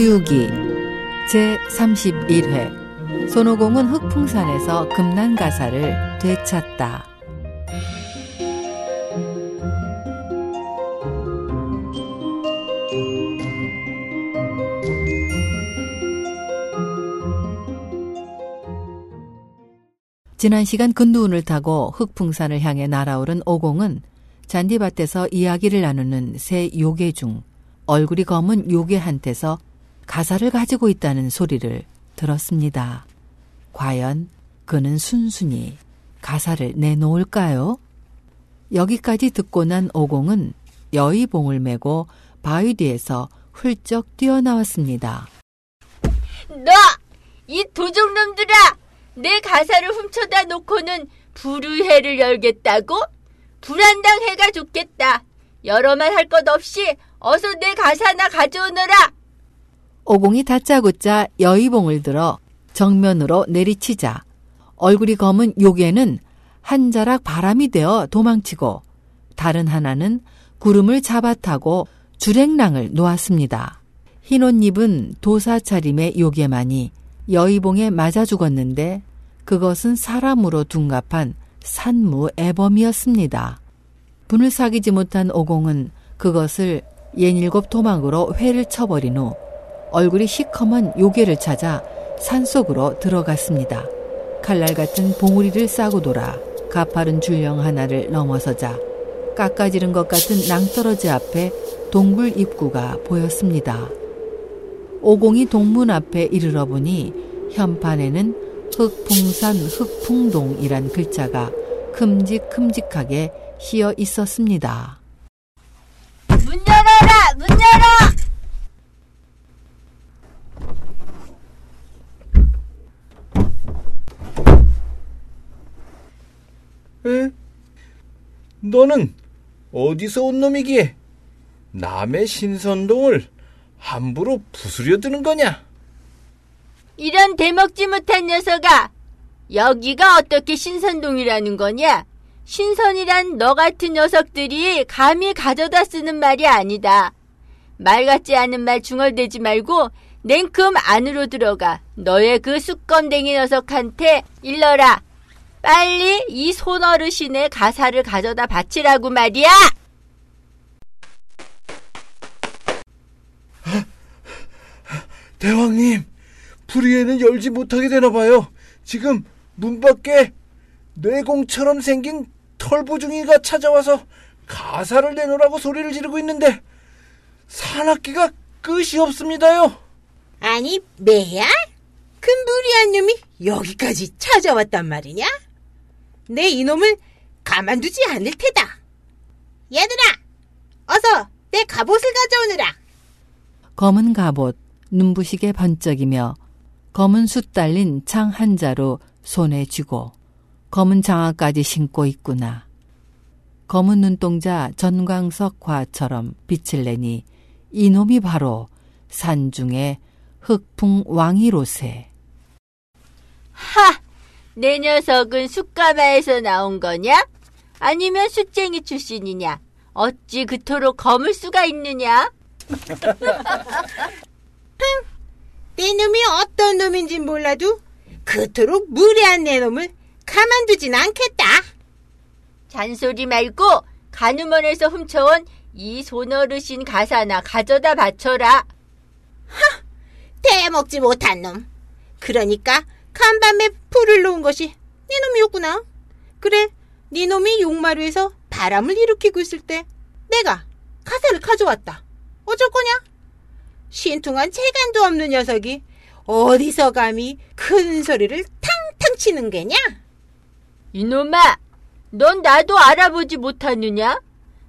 서유기 제31회 손오공은 흑풍산에서 금난 가사를 되찾다. 지난 시간 근두운을 타고 흑풍산을 향해 날아오른 오공은 잔디밭에서 이야기를 나누는 새 요괴 중 얼굴이 검은 요괴한테서 가사를 가지고 있다는 소리를 들었습니다. 과연 그는 순순히 가사를 내놓을까요? 여기까지 듣고 난 오공은 여의봉을 메고 바위 뒤에서 훌쩍 뛰어나왔습니다. 너! 이 도적놈들아! 내 가사를 훔쳐다 놓고는 불의회를 열겠다고? 불안당 해가 좋겠다. 여러 말 할 것 없이 어서 내 가사나 가져오너라. 오공이 다짜고짜 여의봉을 들어 정면으로 내리치자 얼굴이 검은 요괴는 한 자락 바람이 되어 도망치고 다른 하나는 구름을 잡아타고 주랭랑을 놓았습니다. 흰 옷 입은 도사 차림의 요괴만이 여의봉에 맞아 죽었는데 그것은 사람으로 둔갑한 산무 애범이었습니다. 분을 사귀지 못한 오공은 그것을 yen일곱 도망으로 회를 쳐버린 후 얼굴이 시커먼 요괴를 찾아 산속으로 들어갔습니다. 칼날 같은 봉우리를 싸고 돌아 가파른 줄령 하나를 넘어서자 깎아지른 것 같은 낭떠러지 앞에 동굴 입구가 보였습니다. 오공이 동문 앞에 이르러 보니 현판에는 흑풍산 흑풍동이란 글자가 큼직큼직하게 휘어 있었습니다. 문 열어라! 문 열어! 에? 너는 어디서 온 놈이기에 남의 신선동을 함부로 부수려 드는 거냐? 이런 대먹지 못한 녀석아! 여기가 어떻게 신선동이라는 거냐? 신선이란 너 같은 녀석들이 감히 가져다 쓰는 말이 아니다. 말 같지 않은 말 중얼대지 말고 냉큼 안으로 들어가 너의 그 쑥검댕이 녀석한테 일러라. 빨리 이 손어르신의 가사를 가져다 바치라고 말이야! 대왕님, 불의에는 열지 못하게 되나 봐요. 지금 문 밖에 뇌공처럼 생긴 털보중이가 찾아와서 가사를 내놓으라고 소리를 지르고 있는데 산악기가 끝이 없습니다요. 아니, 매야? 그 무리한 놈이 여기까지 찾아왔단 말이냐? 내 이놈을 가만두지 않을 테다. 얘들아, 어서 내 갑옷을 가져오느라. 검은 갑옷, 눈부시게 번쩍이며 검은 숯 달린 창 한 자루 손에 쥐고 검은 장화까지 신고 있구나. 검은 눈동자 전광석 과처럼 빛을 내니 이놈이 바로 산중의 흑풍 왕이로세. 하! 내 녀석은 숯가마에서 나온 거냐? 아니면 숯쟁이 출신이냐? 어찌 그토록 검을 수가 있느냐? 내 놈이 어떤 놈인진 몰라도 그토록 무례한 내 놈을 가만두진 않겠다. 잔소리 말고 간우먼에서 훔쳐온 이 손어르신 가사나 가져다 바쳐라. 대먹지 못한 놈. 그러니까 간밤에 불을 놓은 것이 네 놈이었구나. 그래, 네 놈이 용마루에서 바람을 일으키고 있을 때 내가 가사를 가져왔다. 어쩔 거냐? 신퉁한 재간도 없는 녀석이 어디서 감히 큰 소리를 탕탕 치는 게냐? 이놈아, 넌 나도 알아보지 못하느냐?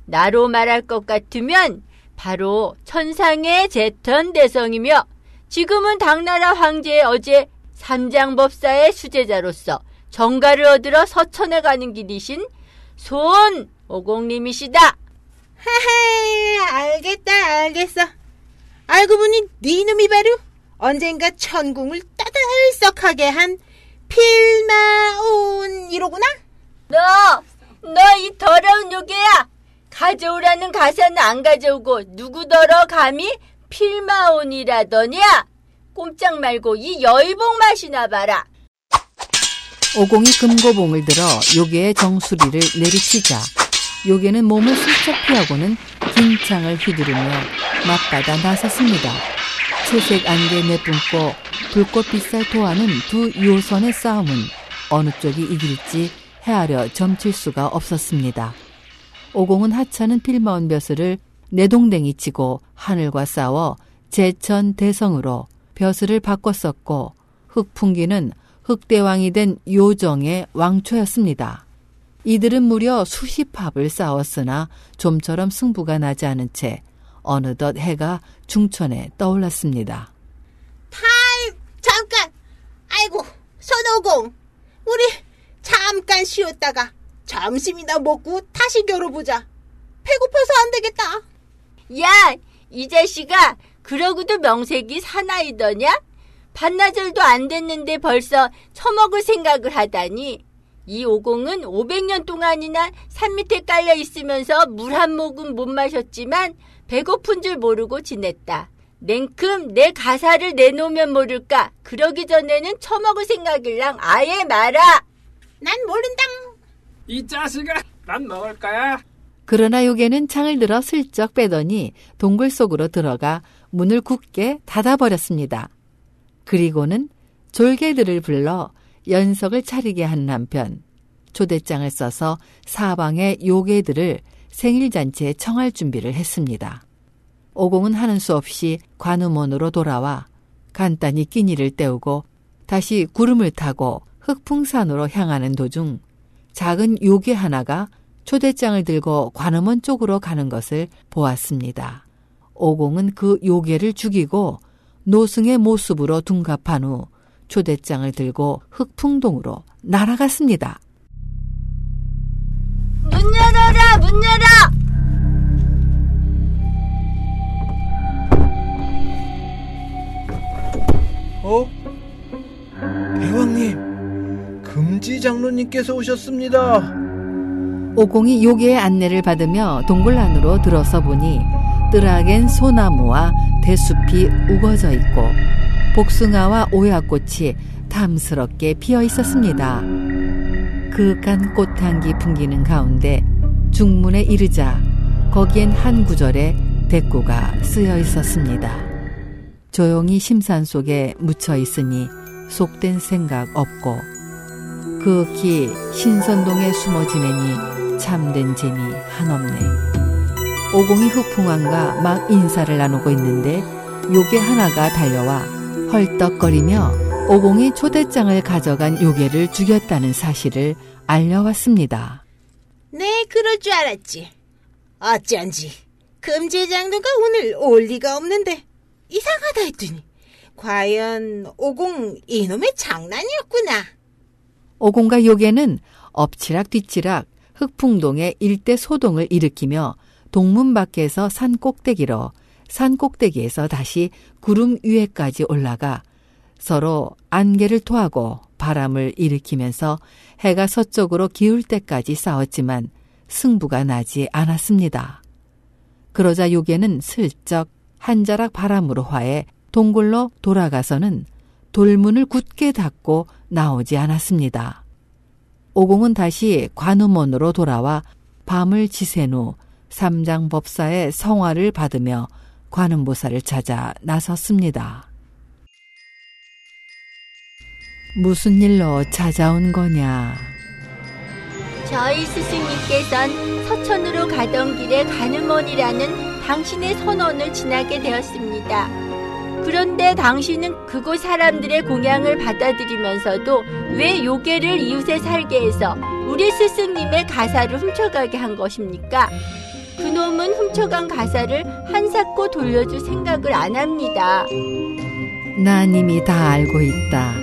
나로 말할 것 같으면 바로 천상의 제턴 대성이며 지금은 당나라 황제의 어제 삼장법사의 수제자로서 정가를 얻으러 서천에 가는 길이신 손 오공님이시다. 하하, 알겠다, 알겠어. 알고 보니 네 놈이 바로 언젠가 천궁을 따들썩하게 한 필마온 이로구나? 너, 너 이 더러운 요괴야! 가져오라는 가사는 안 가져오고 누구더러 감히 필마온이라더냐? 꼼짝 말고 이 여의봉 마시나 봐라. 오공이 금고봉을 들어 요괴의 정수리를 내리치자 요괴는 몸을 슬쩍 피하고는 긴 창을 휘두르며 맞받아 나섰습니다. 채색 안개 내뿜고 불꽃 빛살 도하는 두 요선의 싸움은 어느 쪽이 이길지 헤아려 점칠 수가 없었습니다. 오공은 하찮은 필마온 벼슬을 내동댕이 치고 하늘과 싸워 제천 대성으로 벼슬을 바꿨었고 흑풍기는 흑대왕이 된 요정의 왕초였습니다. 이들은 무려 수십 합을 싸웠으나 좀처럼 승부가 나지 않은 채 어느덧 해가 중천에 떠올랐습니다. 타임! 잠깐! 아이고, 선호공! 우리 잠깐 쉬었다가 점심이나 먹고 다시 겨뤄보자. 배고파서 안 되겠다. 야, 이 자식아, 그러고도 명색이 사나이더냐? 반나절도 안 됐는데 벌써 처먹을 생각을 하다니. 이 오공은 500년 동안이나 산 밑에 깔려 있으면서 물 한 모금 못 마셨지만 배고픈 줄 모르고 지냈다. 냉큼 내 가사를 내놓으면 모를까. 그러기 전에는 처먹을 생각일랑 아예 말아. 난 모른당. 이 자식아, 난 먹을 거야. 그러나 요괴는 창을 들어 슬쩍 빼더니 동굴 속으로 들어가 문을 굳게 닫아버렸습니다. 그리고는 졸개들을 불러 연석을 차리게 한 한편 초대장을 써서 사방의 요괴들을 생일잔치에 청할 준비를 했습니다. 오공은 하는 수 없이 관음원으로 돌아와 간단히 끼니를 때우고 다시 구름을 타고 흑풍산으로 향하는 도중 작은 요괴 하나가 초대장을 들고 관음원 쪽으로 가는 것을 보았습니다. 오공은 그 요괴를 죽이고 노승의 모습으로 둔갑한 후 초대장을 들고 흑풍동으로 날아갔습니다. 문 열어라, 문 열어! 어? 대왕님, 금지 장로님께서 오셨습니다. 오공이 요괴의 안내를 받으며 동굴 안으로 들어서 보니 뜰악엔 소나무와 대숲이 우거져 있고 복숭아와 오야꽃이 탐스럽게 피어 있었습니다. 그윽한 꽃향기 풍기는 가운데 중문에 이르자 거기엔 한 구절에 대꾸가 쓰여 있었습니다. 조용히 심산 속에 묻혀 있으니 속된 생각 없고 그윽히 신선동에 숨어 지내니 참된 재미 한없네. 오공이 흑풍왕과 막 인사를 나누고 있는데 요괴 하나가 달려와 헐떡거리며 오공이 초대장을 가져간 요괴를 죽였다는 사실을 알려왔습니다. 네, 그럴 줄 알았지. 어쩐지 금제장로가 오늘 올 리가 없는데 이상하다 했더니 과연 오공 이놈의 장난이었구나. 오공과 요괴는 엎치락 뒤치락 흑풍동의 일대 소동을 일으키며 동문 밖에서 산 꼭대기로 산 꼭대기에서 다시 구름 위에까지 올라가 서로 안개를 토하고 바람을 일으키면서 해가 서쪽으로 기울 때까지 싸웠지만 승부가 나지 않았습니다. 그러자 요괴는 슬쩍 한 자락 바람으로 화해 동굴로 돌아가서는 돌문을 굳게 닫고 나오지 않았습니다. 오공은 다시 관음원으로 돌아와 밤을 지샌 후 삼장 법사의 성화를 받으며 관음보살을 찾아 나섰습니다. 무슨 일로 찾아온 거냐? 저희 스승님께선 서천으로 가던 길에 관음원이라는 당신의 선원을 지나게 되었습니다. 그런데 당신은 그곳 사람들의 공양을 받아들이면서도 왜 요괴를 이웃에 살게 해서 우리 스승님의 가사를 훔쳐가게 한 것입니까? 그놈은 훔쳐간 가사를 한사코 돌려줄 생각을 안 합니다. 난 이미 다 알고 있다.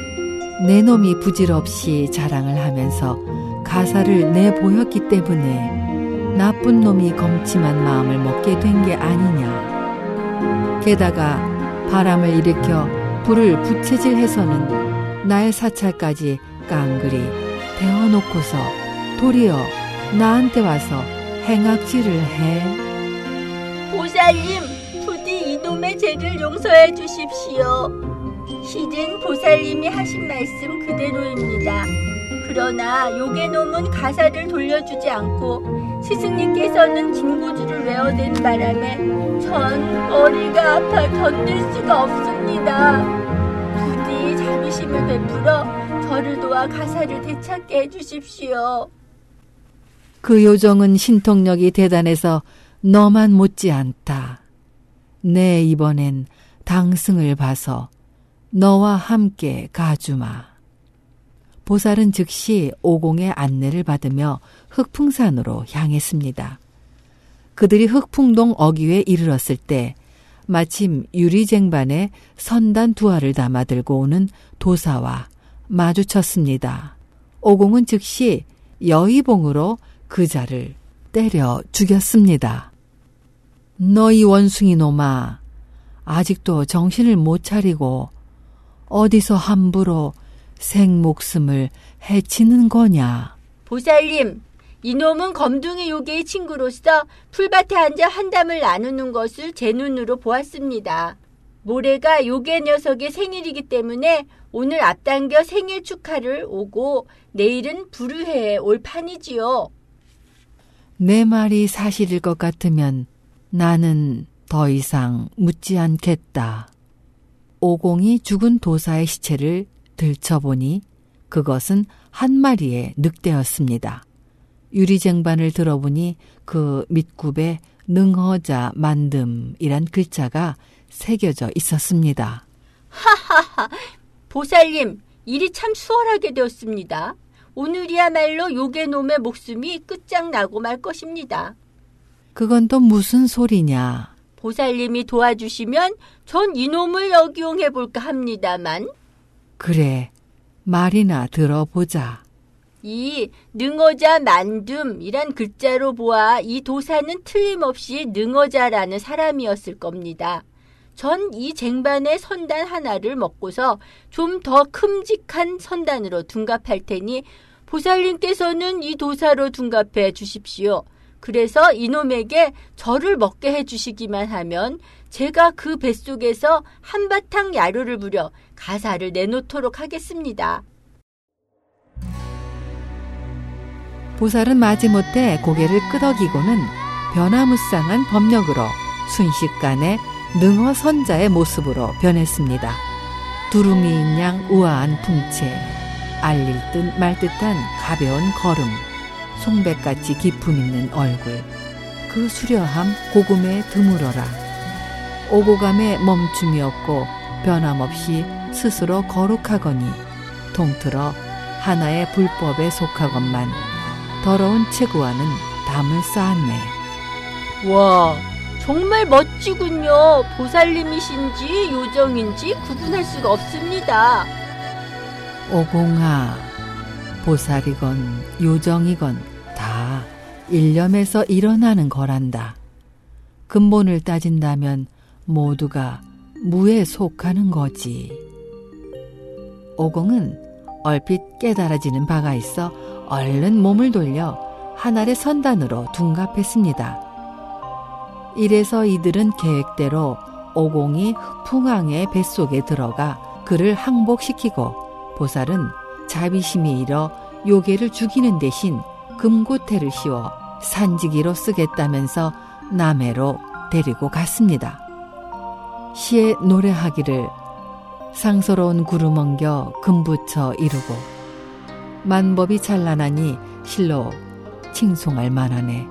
내 놈이 부질없이 자랑을 하면서 가사를 내보였기 때문에 나쁜 놈이 검침한 마음을 먹게 된 게 아니냐. 게다가 바람을 일으켜 불을 부채질해서는 나의 사찰까지 깡그리 데워놓고서 도리어 나한테 와서 행악질을 해. 보살님, 부디 이놈의 죄를 용서해 주십시오. 실은 보살님이 하신 말씀 그대로입니다. 그러나 요괴 놈은 가사를 돌려주지 않고 스승님께서는 긴고주를 외워댄 바람에 전 머리가 아파 견딜 수가 없습니다. 부디 자비심을 베풀어 저를 도와 가사를 되찾게 해주십시오. 그 요정은 신통력이 대단해서 너만 못지 않다. 내 이번엔 당승을 봐서 너와 함께 가주마. 보살은 즉시 오공의 안내를 받으며 흑풍산으로 향했습니다. 그들이 흑풍동 어귀에 이르렀을 때 마침 유리쟁반에 선단 두 알을 담아 들고 오는 도사와 마주쳤습니다. 오공은 즉시 여의봉으로 그 자를 때려 죽였습니다. 너희 원숭이 놈아, 아직도 정신을 못 차리고 어디서 함부로 생 목숨을 해치는 거냐? 보살님, 이놈은 검둥이 요괴의 친구로서 풀밭에 앉아 한담을 나누는 것을 제 눈으로 보았습니다. 모레가 요괴 녀석의 생일이기 때문에 오늘 앞당겨 생일 축하를 오고 내일은 불우회에 올 판이지요. 내 말이 사실일 것 같으면 나는 더 이상 묻지 않겠다. 오공이 죽은 도사의 시체를 들춰보니 그것은 한 마리의 늑대였습니다. 유리쟁반을 들어보니 그 밑굽에 능허자 만듦이란 글자가 새겨져 있었습니다. 하하하, 보살님, 일이 참 수월하게 되었습니다. 오늘이야말로 요괴놈의 목숨이 끝장나고 말 것입니다. 그건 또 무슨 소리냐? 보살님이 도와주시면 전 이놈을 역이용해 볼까 합니다만 그래, 말이나 들어보자. 이 능어자 만둠이란 글자로 보아 이 도사는 틀림없이 능어자라는 사람이었을 겁니다. 전 이 쟁반의 선단 하나를 먹고서 좀 더 큼직한 선단으로 둔갑할 테니 보살님께서는 이 도사로 둔갑해 주십시오. 그래서 이놈에게 저를 먹게 해 주시기만 하면 제가 그 뱃속에서 한바탕 야루를 부려 가사를 내놓도록 하겠습니다. 보살은 마지못해 고개를 끄덕이고는 변화무쌍한 법력으로 순식간에 능어 선자의 모습으로 변했습니다. 두루미인 양 우아한 풍채, 알릴 듯 말 듯한 가벼운 걸음, 송백같이 기품 있는 얼굴, 그 수려함 고금에 드물어라. 오고감에 멈춤이 없고 변함없이 스스로 거룩하거니 통틀어 하나의 불법에 속하건만 더러운 체구와는 담을 쌓았네. 와, 정말 멋지군요. 보살님이신지 요정인지 구분할 수가 없습니다. 오공아, 보살이건 요정이건 다 일념에서 일어나는 거란다. 근본을 따진다면 모두가 무에 속하는 거지. 오공은 얼핏 깨달아지는 바가 있어 얼른 몸을 돌려 하늘의 선단으로 둔갑했습니다. 이래서 이들은 계획대로 오공이 흑풍왕의 뱃속에 들어가 그를 항복시키고 보살은 자비심이 일어 요괴를 죽이는 대신 금고태를 씌워 산지기로 쓰겠다면서 남해로 데리고 갔습니다. 시에 노래하기를 상서로운 구름 엉겨 금부처 이루고 만법이 찬란하니 실로 칭송할 만하네.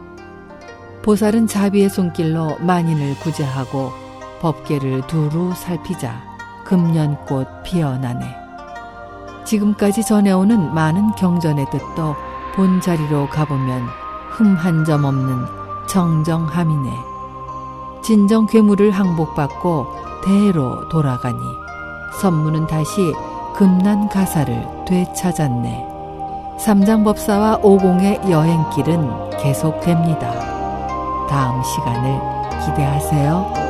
보살은 자비의 손길로 만인을 구제하고 법계를 두루 살피자 금년꽃 피어나네. 지금까지 전해오는 많은 경전의 뜻도 본 자리로 가보면 흠 한 점 없는 정정함이네. 진정 괴물을 항복받고 대로 돌아가니 선무는 다시 금난 가사를 되찾았네. 삼장법사와 오공의 여행길은 계속됩니다. 다음 시간을 기대하세요.